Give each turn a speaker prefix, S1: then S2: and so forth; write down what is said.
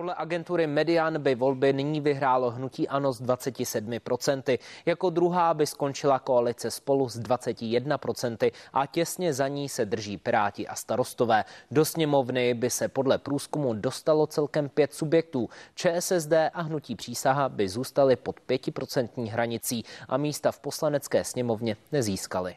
S1: Podle agentury Median by volby nyní vyhrálo hnutí ANO s 27%. Jako druhá by skončila koalice spolu s 21% a těsně za ní se drží Piráti a starostové. Do sněmovny by se podle průzkumu dostalo celkem pět subjektů. ČSSD a hnutí přísaha by zůstaly pod 5% hranicí a místa v poslanecké sněmovně nezískaly.